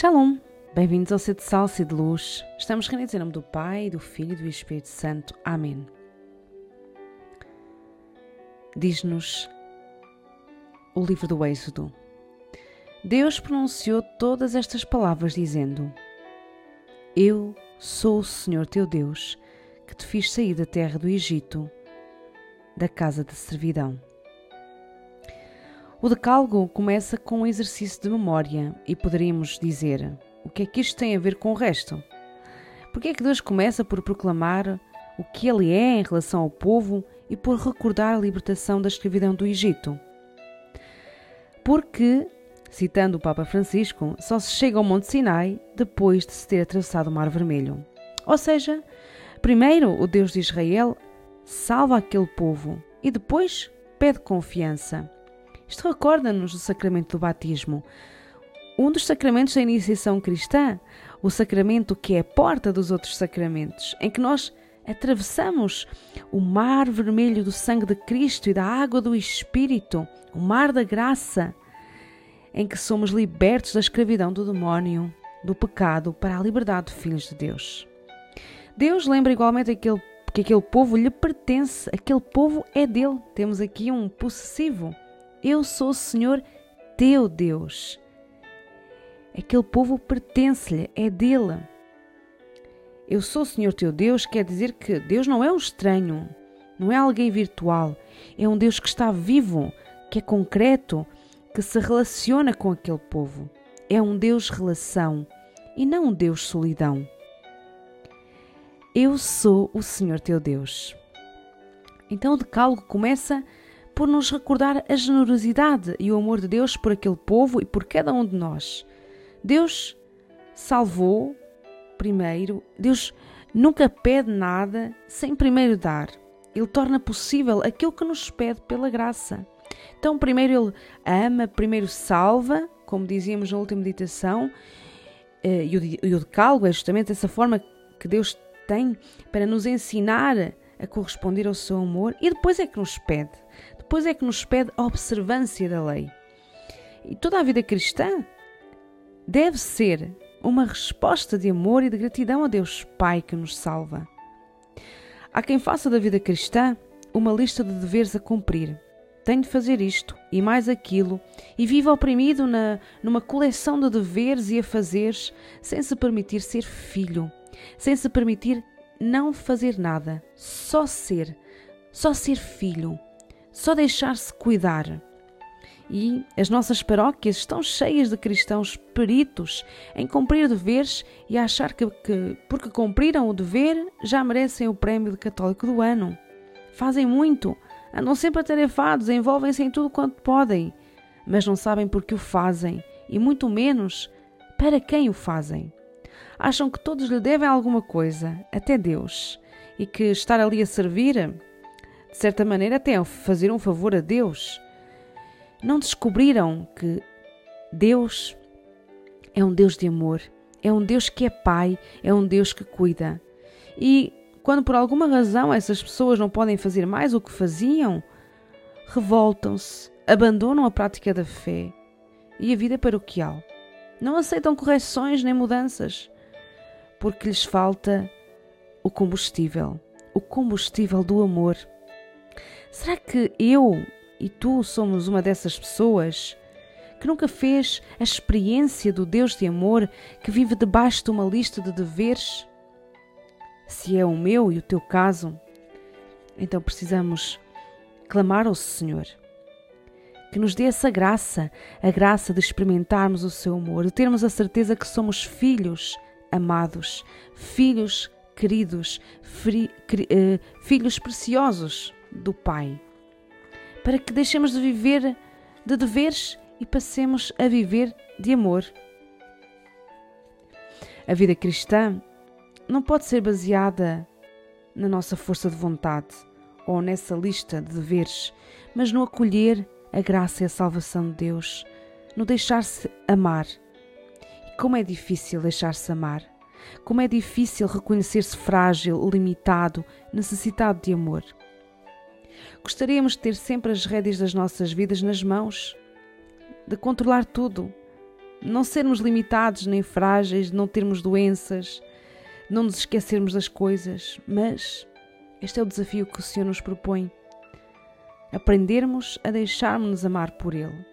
Shalom! Bem-vindos ao Ser de Salsa e de Luz. Estamos reunidos em nome do Pai, do Filho e do Espírito Santo. Amém. Diz-nos o livro do Êxodo. Deus pronunciou todas estas palavras, dizendo: Eu sou o Senhor teu Deus, que te fiz sair da terra do Egito, da casa de servidão. O decálogo começa com um exercício de memória e poderíamos dizer: o que é que isto tem a ver com o resto? Porque é que Deus começa por proclamar o que Ele é em relação ao povo e por recordar a libertação da escravidão do Egito? Porque, citando o Papa Francisco, só se chega ao Monte Sinai depois de se ter atravessado o Mar Vermelho. Ou seja, primeiro o Deus de Israel salva aquele povo e depois pede confiança. Isto recorda-nos do sacramento do batismo, um dos sacramentos da iniciação cristã, o sacramento que é a porta dos outros sacramentos, em que nós atravessamos o mar vermelho do sangue de Cristo e da água do Espírito, o mar da graça, em que somos libertos da escravidão do demónio, do pecado, para a liberdade de filhos de Deus. Deus lembra igualmente aquele, que aquele povo lhe pertence, aquele povo é dele. Temos aqui um possessivo. Eu sou o Senhor teu Deus. Aquele povo pertence-lhe, é dele. Eu sou o Senhor teu Deus quer dizer que Deus não é um estranho, não é alguém virtual, é um Deus que está vivo, que é concreto, que se relaciona com aquele povo. É um Deus relação e não um Deus solidão. Eu sou o Senhor teu Deus. Então o decálogo começa por nos recordar a generosidade e o amor de Deus por aquele povo e por cada um de nós. Deus salvou primeiro, Deus nunca pede nada sem primeiro dar. Ele torna possível aquilo que nos pede pela graça. Então, primeiro Ele ama, primeiro salva, como dizíamos na última meditação, eh, e o decálogo é justamente essa forma que Deus tem para nos ensinar a corresponder ao seu amor, e depois é que nos pede depois é que nos pede a observância da lei. E toda a vida cristã deve ser uma resposta de amor e de gratidão a Deus Pai que nos salva. Há quem faça da vida cristã uma lista de deveres a cumprir. Tenho de fazer isto e mais aquilo, e viva oprimido na, numa coleção de deveres e afazeres, sem se permitir ser filho, sem se permitir não fazer nada, só ser, só ser filho só deixar-se cuidar. E as nossas paróquias estão cheias de cristãos peritos em cumprir deveres e achar que, que, porque cumpriram o dever, já merecem o prémio de católico do ano. Fazem muito, andam sempre atarefados, envolvem-se em tudo quanto podem, mas não sabem por que o fazem e muito menos para quem o fazem. Acham que todos lhe devem alguma coisa, até Deus, e que estar ali a servir de certa maneira, até fazer um favor a Deus. Não descobriram que Deus é um Deus de amor, é um Deus que é Pai, é um Deus que cuida. E quando por alguma razão essas pessoas não podem fazer mais o que faziam, revoltam-se, abandonam a prática da fé e a vida paroquial. Não aceitam correções nem mudanças, porque lhes falta o combustível, o combustível do amor. Será que eu e tu somos uma dessas pessoas que nunca fez a experiência do Deus de amor que vive debaixo de uma lista de deveres? Se é o meu e o teu caso, então precisamos clamar ao Senhor que nos dê essa graça, a graça de experimentarmos o seu amor, de termos a certeza que somos filhos amados, filhos queridos, fri, cri, uh, filhos preciosos do Pai, para que deixemos de viver de deveres e passemos a viver de amor. A vida cristã não pode ser baseada na nossa força de vontade ou nessa lista de deveres, mas no acolher a graça e a salvação de Deus, no deixar-se amar. E como é difícil deixar-se amar! Como é difícil reconhecer-se frágil, limitado, necessitado de amor. Gostaríamos de ter sempre as rédeas das nossas vidas nas mãos, de controlar tudo, não sermos limitados nem frágeis, não termos doenças, não nos esquecermos das coisas, mas este é o desafio que o Senhor nos propõe. Aprendermos a deixarmos-nos amar por Ele.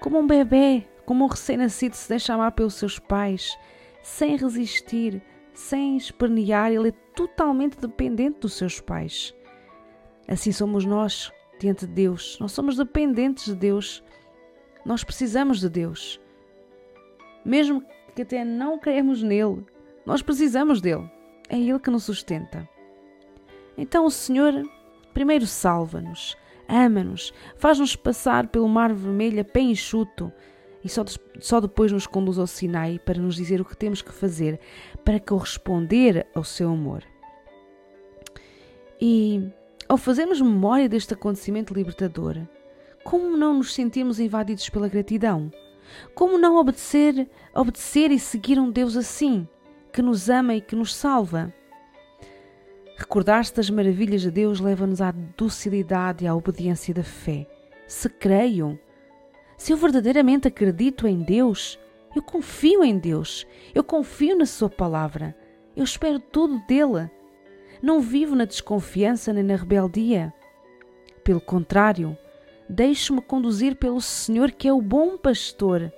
Como um bebê, como um recém-nascido se deixa amar pelos seus pais, sem resistir, sem espernear, ele é totalmente dependente dos seus pais. Assim somos nós diante de Deus. Nós somos dependentes de Deus. Nós precisamos de Deus. Mesmo que até não creemos nele, nós precisamos dele. É ele que nos sustenta. Então o Senhor primeiro salva-nos, ama-nos, faz-nos passar pelo mar vermelho a pé enxuto e só, só depois nos conduz ao Sinai para nos dizer o que temos que fazer para corresponder ao seu amor. E ao fazermos memória deste acontecimento libertador, como não nos sentimos invadidos pela gratidão? Como não obedecer, obedecer e seguir um Deus assim, que nos ama e que nos salva? Recordar-se das maravilhas de Deus leva-nos à docilidade e à obediência da fé. Se creio, se eu verdadeiramente acredito em Deus, eu confio em Deus, eu confio na Sua palavra, eu espero tudo dele. Não vivo na desconfiança nem na rebeldia. Pelo contrário, deixo-me conduzir pelo Senhor, que é o bom pastor.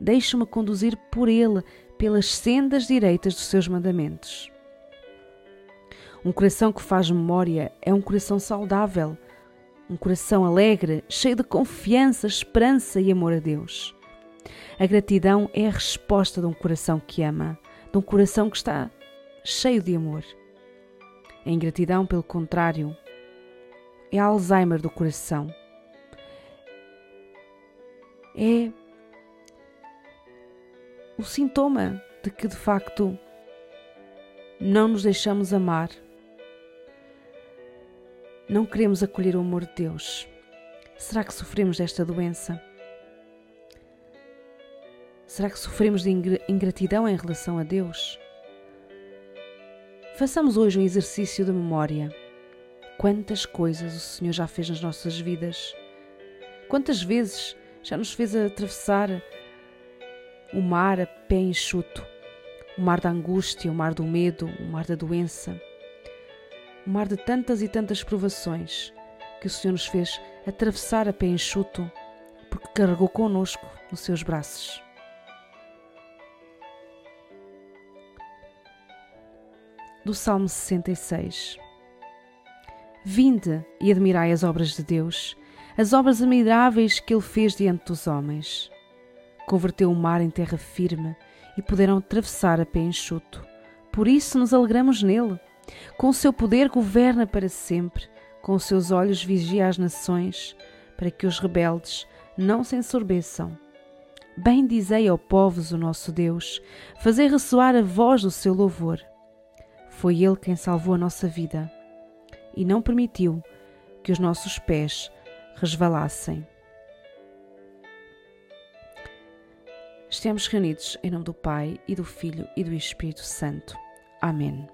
Deixo-me conduzir por Ele, pelas sendas direitas dos seus mandamentos. Um coração que faz memória é um coração saudável, um coração alegre, cheio de confiança, esperança e amor a Deus. A gratidão é a resposta de um coração que ama, de um coração que está cheio de amor. A ingratidão, pelo contrário, é Alzheimer do coração. É o sintoma de que de facto não nos deixamos amar não queremos acolher o amor de Deus. Será que sofremos desta doença? Será que sofremos de ingratidão em relação a Deus? Façamos hoje um exercício de memória. Quantas coisas o Senhor já fez nas nossas vidas? Quantas vezes já nos fez atravessar o mar a pé enxuto? O mar da angústia, o mar do medo, o mar da doença um mar de tantas e tantas provações que o Senhor nos fez atravessar a pé enxuto, porque carregou conosco nos seus braços. Do Salmo 66 Vinde e admirai as obras de Deus, as obras admiráveis que Ele fez diante dos homens. Converteu o mar em terra firme e puderam atravessar a pé enxuto. Por isso nos alegramos nele. Com o seu poder governa para sempre, com os seus olhos vigia as nações, para que os rebeldes não se ensorbeçam. Bem dizei ao povos o nosso Deus, fazei ressoar a voz do seu louvor. Foi Ele quem salvou a nossa vida e não permitiu que os nossos pés resvalassem. Estamos reunidos em nome do Pai e do Filho e do Espírito Santo. Amém.